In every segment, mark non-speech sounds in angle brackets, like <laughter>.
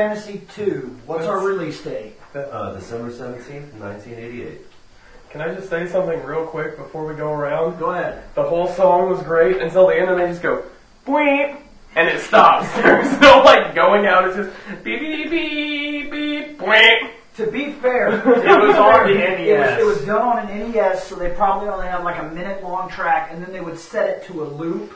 Fantasy Two. What's our release date? Uh, December 17th, 1988. Can I just say something real quick before we go around? Go ahead. The whole song was great until the end, and they just go bleep, and it stops. <laughs> There's no like going out. It's just beep beep beep beep bleep. To be fair, <laughs> It was on the It was, NES. it was done on an NES, so they probably only had like a minute long track, and then they would set it to a loop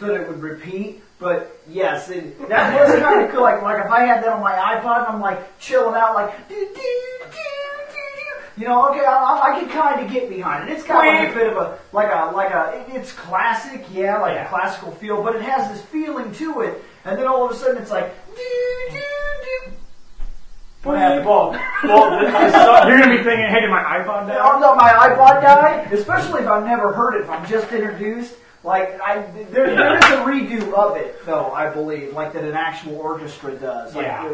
so that it would repeat. But yes, it, <laughs> that was kind of cool. Like, like if I had that on my iPod, and I'm like chilling out, like do, do, do, do, you know, okay, I, I- I could kind of get behind it. It's got like a bit of a like a like a it's classic, yeah, like a classical feel, but it has this feeling to it. And then all of a sudden, it's like do, do, do. What happened? Well, well, this is so- You're gonna be thinking, hey, did my iPod die? I'm not my iPod guy, especially if I've never heard it, if I'm just introduced. Like, I, there, there is a redo of it, though, I believe, like that an actual orchestra does. Like, Yeah.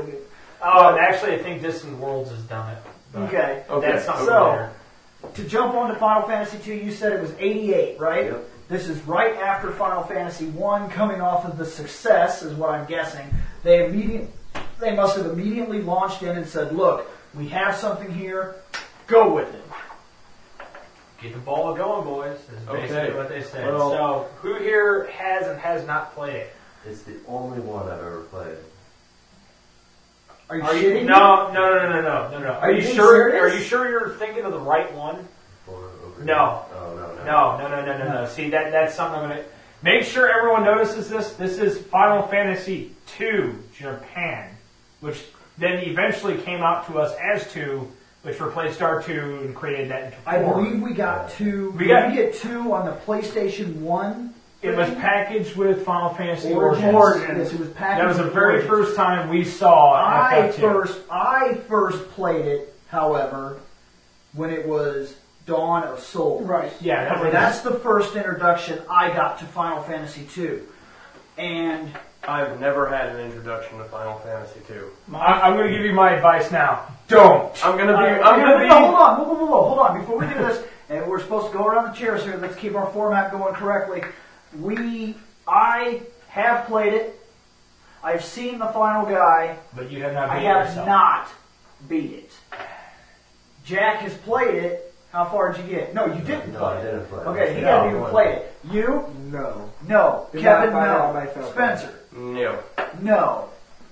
oh, and actually, I think Distant Worlds has done it. but Okay. That's something So- later. To jump on to Final Fantasy II, you said it was 88, right? Yep. This is right after Final Fantasy one, coming off of the success, is what I'm guessing. They immediate, they must have immediately launched in and said, "Look, we have something here. Go with it." Get the ball going, boys. Is basically Okay. what they said. Well- so, who here has and has not played it? It's the only one I've ever played. Are you Are shitting you? me? No, no, no, no, no, no, no. Are, Are you you being sure? serious? Are you sure you're thinking of the right one? For over No. Oh, no, no. No, no, no, no, no, no. See, that that's something I'm gonna make sure everyone notices this. This is Final Fantasy II Japan, which then eventually came out to us as two, which replaced R two and created that into four. I believe we got two. We did got- we get two on the PlayStation One. it was packaged with Final Fantasy Origins. Origins. Yes, it was packaged. That was the with very Origins. first time we saw I FF2. first, I first played it, however, when it was Dawn of Souls. Right. Yeah, that was, That's the first introduction I got to Final Fantasy II, and I've never had an introduction to Final Fantasy II. I, I'm going to give you my advice now. Don't. I'm gonna be. Uh, I'm gonna be. hold on, whoa, whoa, whoa, whoa, hold on. Before we do this, <laughs> and we're supposed to go around the chairs here. Let's keep our format going correctly. We, I have played it. I've seen the final guy. But you have not. I beat have yourself. not beat it. Jack has played it. How far did you get? No, you didn't No, play I it. didn't play it. Okay, he No, hasn't even played it. You? No. No. Did Kevin? find out No. myself. Spencer? No. No.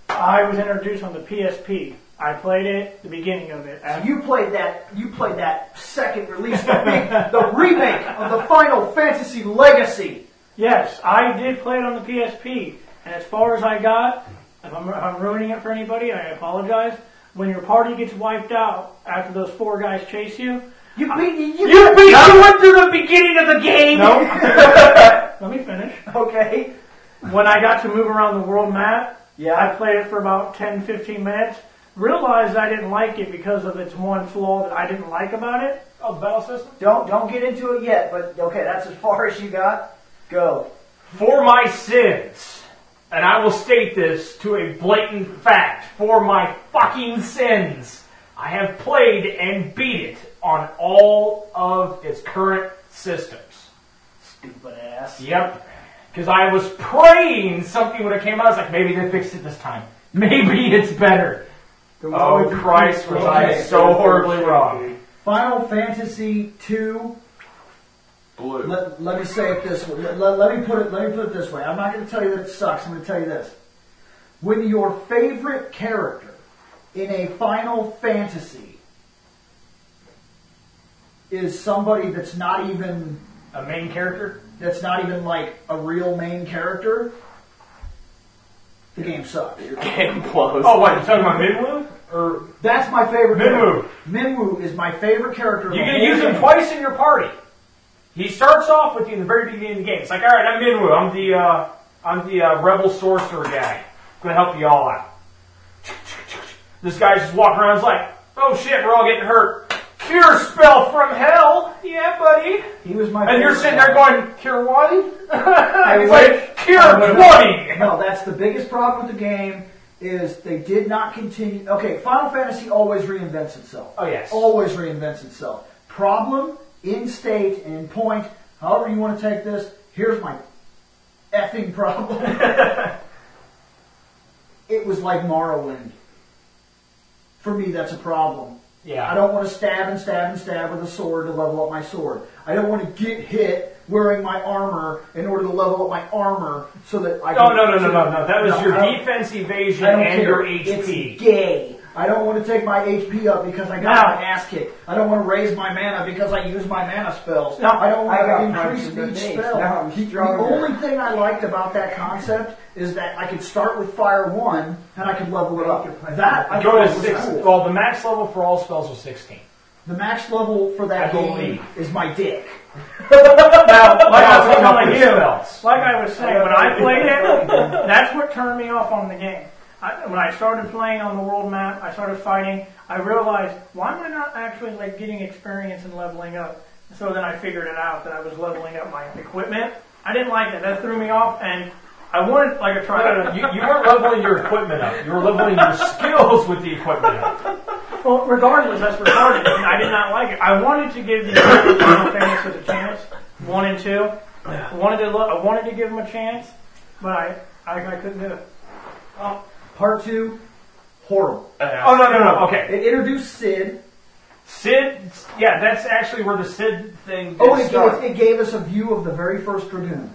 I was introduced on the PSP. I played it, the beginning of it. So you played that. You played that second release, the, big, the remake of the Final Fantasy Legacy. Yes, I did play it on the PSP. And as far as I got, if I'm, if I'm ruining it for anybody, I apologize. When your party gets wiped out after those four guys chase you, You beat you. You beat. You went through the beginning of the game. no. <laughs> Let me finish. Okay. When I got to move around the world map, yeah. I played it for about 10, 15 minutes. Realized I didn't like it because of its one flaw that I didn't like about it. Oh, the battle system. Don't don't get into it yet. But okay, that's as far as you got. Go. For my sins, and I will state this to a blatant fact, for my fucking sins, I have played and beat it on all of its current systems. Stupid ass. Yep. Because I was praying something would have came out. I was like, maybe they fixed it this time. <laughs> Maybe it's better. Oh Christ, was I Okay. so horribly wrong. Final Fantasy two. Blue. Let, let me say it this way. Let, let- let me put it. Let me put it this way. I'm not going to tell you that it sucks. I'm going to tell you this. When your favorite character in a Final Fantasy is somebody that's not even A main character? That's not even like a real main character, the game sucks. Game blows. Oh, what? You're talking about Minwu? Or That's my favorite. Minwu. character. Minwu is my favorite character. You of the can whole use him game. twice in your party. He starts off with you in the very beginning of the game. It's like, all right, I'm Minwu. I'm the uh, I'm the uh, rebel sorcerer guy. I'm gonna help you all out. This guy's just walking around. He's like, oh shit, we're all getting hurt. Cure spell from hell. Yeah, buddy. He was my. And you're sitting there going, cure one. I <laughs> He's like, cure twenty. No, that's the biggest problem with the game is they did not continue. Okay, Final Fantasy always reinvents itself. Oh yes. Always reinvents itself. Problem, in state, and in point, however you want to take this, here's my effing problem. <laughs> it was like Morrowind. For me, that's a problem. Yeah. I don't want to stab and stab and stab with a sword to level up my sword. I don't want to get hit wearing my armor in order to level up my armor so that I No, can. no, no, no, no, no. That was No, your defense evasion and care. your It's HP. gay. I don't want to take my HP up because I got Now- my ass kicked. I don't want to raise my mana because I use my mana spells. No, I don't want I got to increase punched in the each face. spell. Now I'm The- the stronger. only thing I liked about that concept is that I could start with fire one and I could level it up. That I Go to was six. cool. Well, the max level for all spells was sixteen. The max level for that I game is my dick. <laughs> Now, like I was I, talking about like the like I was saying, when I played it, <laughs> that's what turned me off on the game. I, when I started playing on the world map, I started fighting. I realized, why am I not actually like getting experience and leveling up? So then I figured it out that I was leveling up my equipment. I didn't like it. That threw me off, and I wanted like a No, try. no, no. You, you weren't leveling your equipment up. You were leveling your skills with the equipment up. Well, regardless, that's retarded. and I did not like it. I wanted to give the original Final Fantasy a chance, one and two. I wanted to look, I wanted to give them a chance, but I, I, I couldn't do it. Oh, part two, horrible. Uh, uh, oh no, no, no. Okay, It introduced Sid. Sid. Yeah, that's actually where the Sid thing. Oh, and it gave, it gave us a view of the very first Dragoon.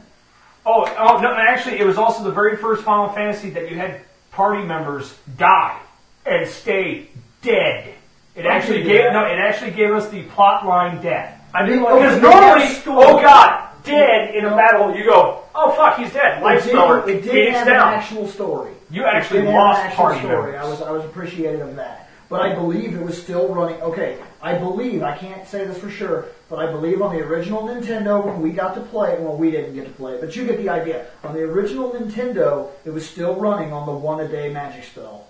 Oh, oh no! Actually, it was also the very first Final Fantasy that you had party members die and stay dead. It actually gave that. no. It actually gave us the plot line death. I didn't Oh, like Because it. normally, oh god, dead in a battle, you go, oh fuck, he's dead. Life it did, it did Phoenix have an actual story. You actually did have an lost party story. members. I was I was appreciative of that. But I believe it was still running. Okay, I believe I can't say this for sure, but I believe on the original Nintendo when we got to play it. Well, we didn't get to play it, but you get the idea. On the original Nintendo, it was still running on the one a day magic spell.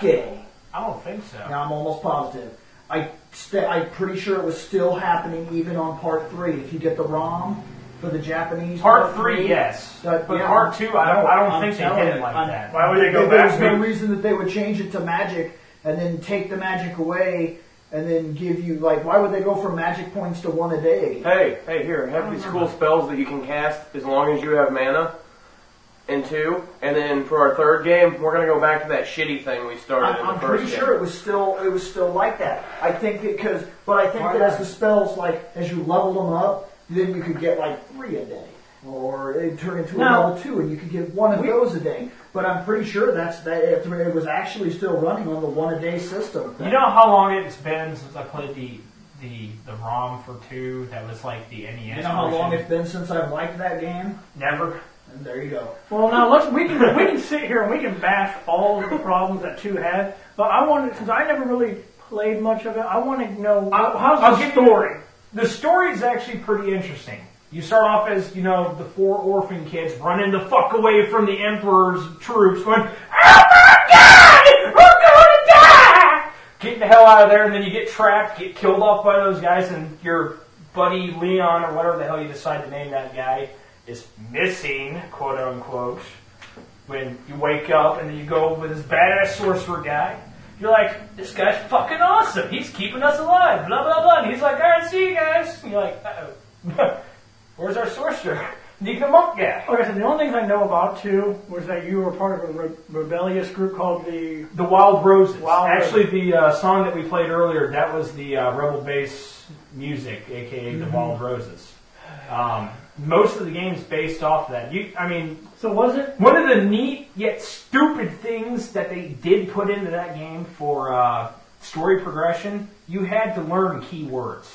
Gay. I don't think so. Now I'm almost positive. I st- I'm pretty sure it was still happening even on part three. If you get the ROM for the Japanese Part three, yes, Uh, but yeah, part two, I don't. I don't I'm think they telling did it like I'm- that. Why would they go back? was no reason that they would change it to magic and then take the magic away and then give you like why would they go from magic points to one a day? Hey, hey, here, have these cool spells that you can cast as long as you have mana. And two, and then for our third game, we're gonna go back to that shitty thing we started I'm, in I'm first pretty game. sure it was still it was still like that. I think it because but I think Why that as the spells like as you level them up, then you could get like three a day. Or it turn into a level two, and you could get one of We- those a day. But I'm pretty sure that's that. It, it was actually still running on the one a day system. You know how long it's been since I played the the the ROM for two? That was like the NES. You know how long it's been since I've liked that game? Never. And there you go. Well, now let's we can we can sit here and we can bash all of the problems that two had, but I wanted since I never really played much of it, I want to know I'll- how's I'll the give you- story. The story is actually pretty interesting. You start off as, you know, the four orphan kids running the fuck away from the Emperor's troops going, Oh my god! We're gonna die! Getting the hell out of there, and then you get trapped, get killed off by those guys, and your buddy Leon, or whatever the hell you decide to name that guy, is missing, quote unquote. When you wake up and then you go with this badass sorcerer guy, You're like, this guy's fucking awesome. He's keeping us alive. Blah blah blah. And he's like, all right, see you guys. And you're like, uh oh. <laughs> Where's our sorcerer? <laughs> Need the monk guy. Okay, so the only things I know about too was that you were part of a re- rebellious group called the. The Wild Roses. Wild Actually, the uh, song that we played earlier, that was the uh, Rebel Base music, aka the Wild Roses. Um, most of the game's based off that. You, I mean, So was it? one of the neat yet stupid things that they did put into that game for uh, story progression, you had to learn keywords.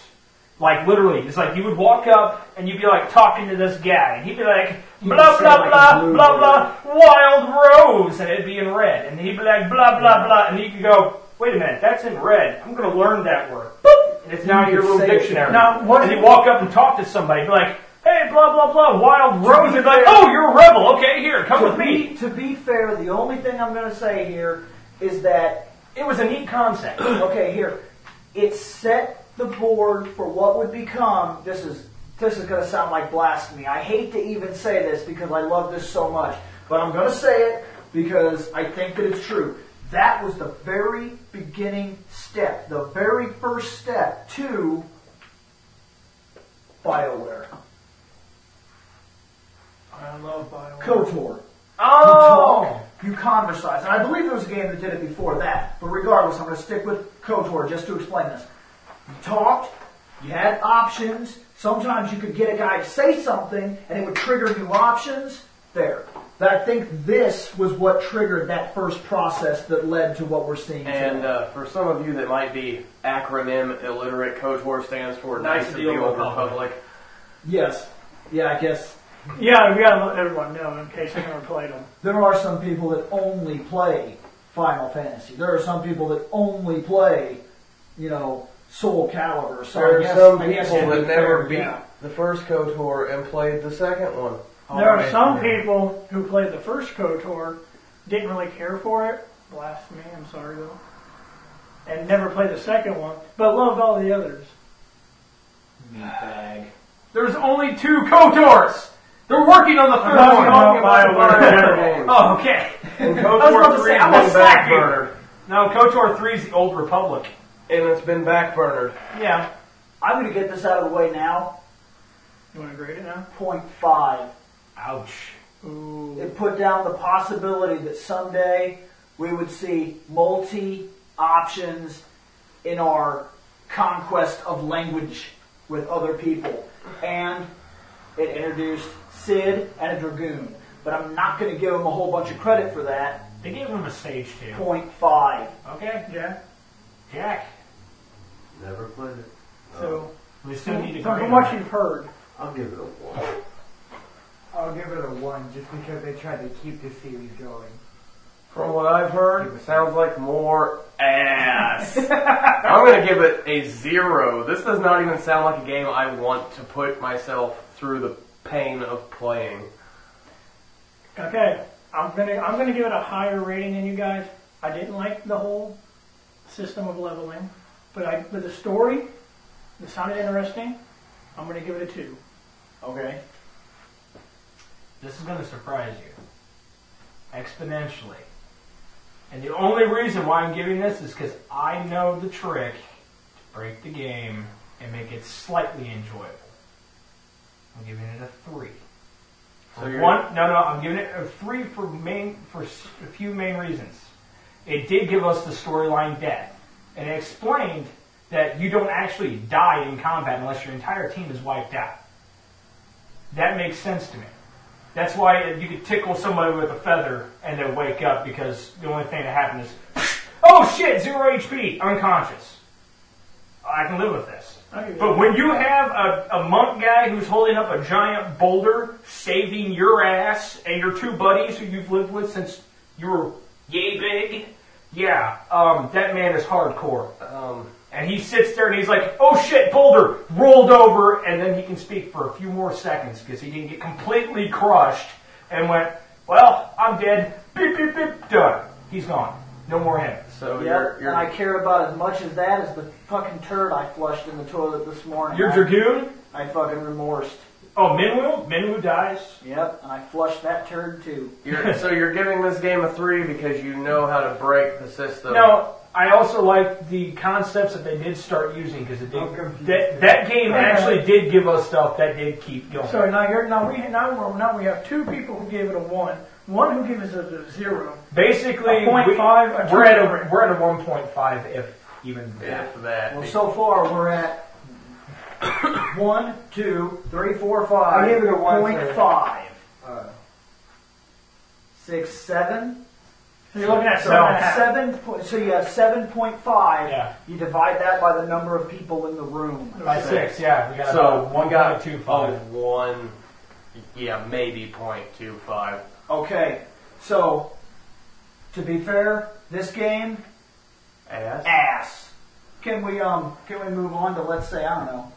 Like literally, it's like you would walk up and you'd be like talking to this guy, and he'd be like blah blah like blah blue blah blah wild rose, and it'd be in red, and he'd be like blah blah blah, and you could go, wait a minute, that's in red. I'm going to learn that word. Boop, and it's now your little dictionary. Now, what- and you walk up and talk to somebody, be like, hey blah blah blah wild rose, and be like, oh you're a rebel, okay here, come with me. be, to be fair, the only thing I'm going to say here is that It was a neat concept. <clears throat> okay, here. It set the board for what would become. This is this is going to sound like blasphemy. I hate to even say this because I love this so much, but I'm going to say it because I think that it's true. That was the very beginning step, the very first step to BioWare. I love Bioware. KOTOR. Oh, You conversize. And I believe there was a game that did it before that. But regardless, I'm going to stick with KOTOR just to explain this. You talked, you had options. Sometimes you could get a guy to say something and it would trigger new options. There. But I think this was what triggered that first process that led to what we're seeing And today. uh, for some of you that might be acronym illiterate, KOTOR stands for Nice Knights of of the the Old Old Republic. yes. Yeah, I guess Yeah, we gotta let everyone know in case they never played them. there are some people that only play Final Fantasy. There are some people that only play, you know, Soul Calibur. So There I are guess, some people that never beat yeah. the first KOTOR and played the second one. There are Alright. some people who played the first KOTOR, didn't really care for it. Blasphemy, I'm sorry though. And never played the second one, but loved all the others. Meatbag. there's only two KOTORs. They're working on the third not one. talking about BioWare. Oh, okay. <laughs> And I was about KOTOR to 3 say, has I'm gonna been you. backburnered. No, KOTOR 3 is the Old Republic. And it's been backburnered. Yeah. I'm going to get this out of the way now. You wanna grade it now? Point five. Ouch. Ooh. It put down the possibility that someday we would see multi options in our conquest of language with other people. And it introduced Sid and a Dragoon. But I'm not going to give them a whole bunch of credit for that. They gave him a stage too. Point five. Okay. Yeah. Jack. Never played it. So, We still need to so from what you've heard, I'll give it a one. I'll give it a one just because they tried to keep the series going. From what I've heard, it sounds like more ass. <laughs> I'm gonna give it a zero. This does not even sound like a game I want to put myself through the pain of playing. okay, I'm gonna I'm gonna give it a higher rating than you guys. I didn't like the whole system of leveling, but I but the story, it sounded interesting. I'm gonna give it a two. Okay. This is going to surprise you. Exponentially. And the only reason why I'm giving this is because I know the trick to break the game and make it slightly enjoyable. I'm giving it a three. So one, no, no, I'm giving it a three for main for a few main reasons. It did give us the storyline death, and it explained that you don't actually die in combat unless your entire team is wiped out. That makes sense to me. That's why you could tickle somebody with a feather and they'll wake up because the only thing that happened is, <laughs> oh shit, zero HP, unconscious. I can live with this. I'll give it But when you have a, a monk guy who's holding up a giant boulder, saving your ass and your two buddies who you've lived with since you were yay big, yeah, um, that man is hardcore. Um, And he sits there and he's like, oh shit, boulder, rolled over, and then he can speak for a few more seconds because he didn't get completely crushed and went, well, I'm dead, beep, beep, beep, done. He's gone. No more him. so Yep, you're, and you're I care about as much as that as the fucking turd I flushed in the toilet this morning. Your I, Dragoon? I fucking remorsed. Oh, Minwu? Minwu dies? Yep, and I flushed that turd too. You're, so you're giving this game a three because you know how to break the system. No, I also like the concepts that they did start using because it did, I'm that that game actually did give us stuff that did keep going. So now you're now we now we're, now we have two people who gave it a one, one who gives it a zero. Basically, A point we, five, a we're at a we're at a one point five if even that. If that. Well, so far we're at one, two, three, four, five. I give it a one, point sir. five. Uh, Six, seven. So you're looking at So seven and a half. seven. po- So you have seven point five. Yeah. You divide that by the number of people in the room. By six, yeah, we got So about one one got point two five. Oh, one. Yeah, maybe point two five. Okay. So, to be fair, this game Ass. ass. Can we um can we move on to let's say I don't know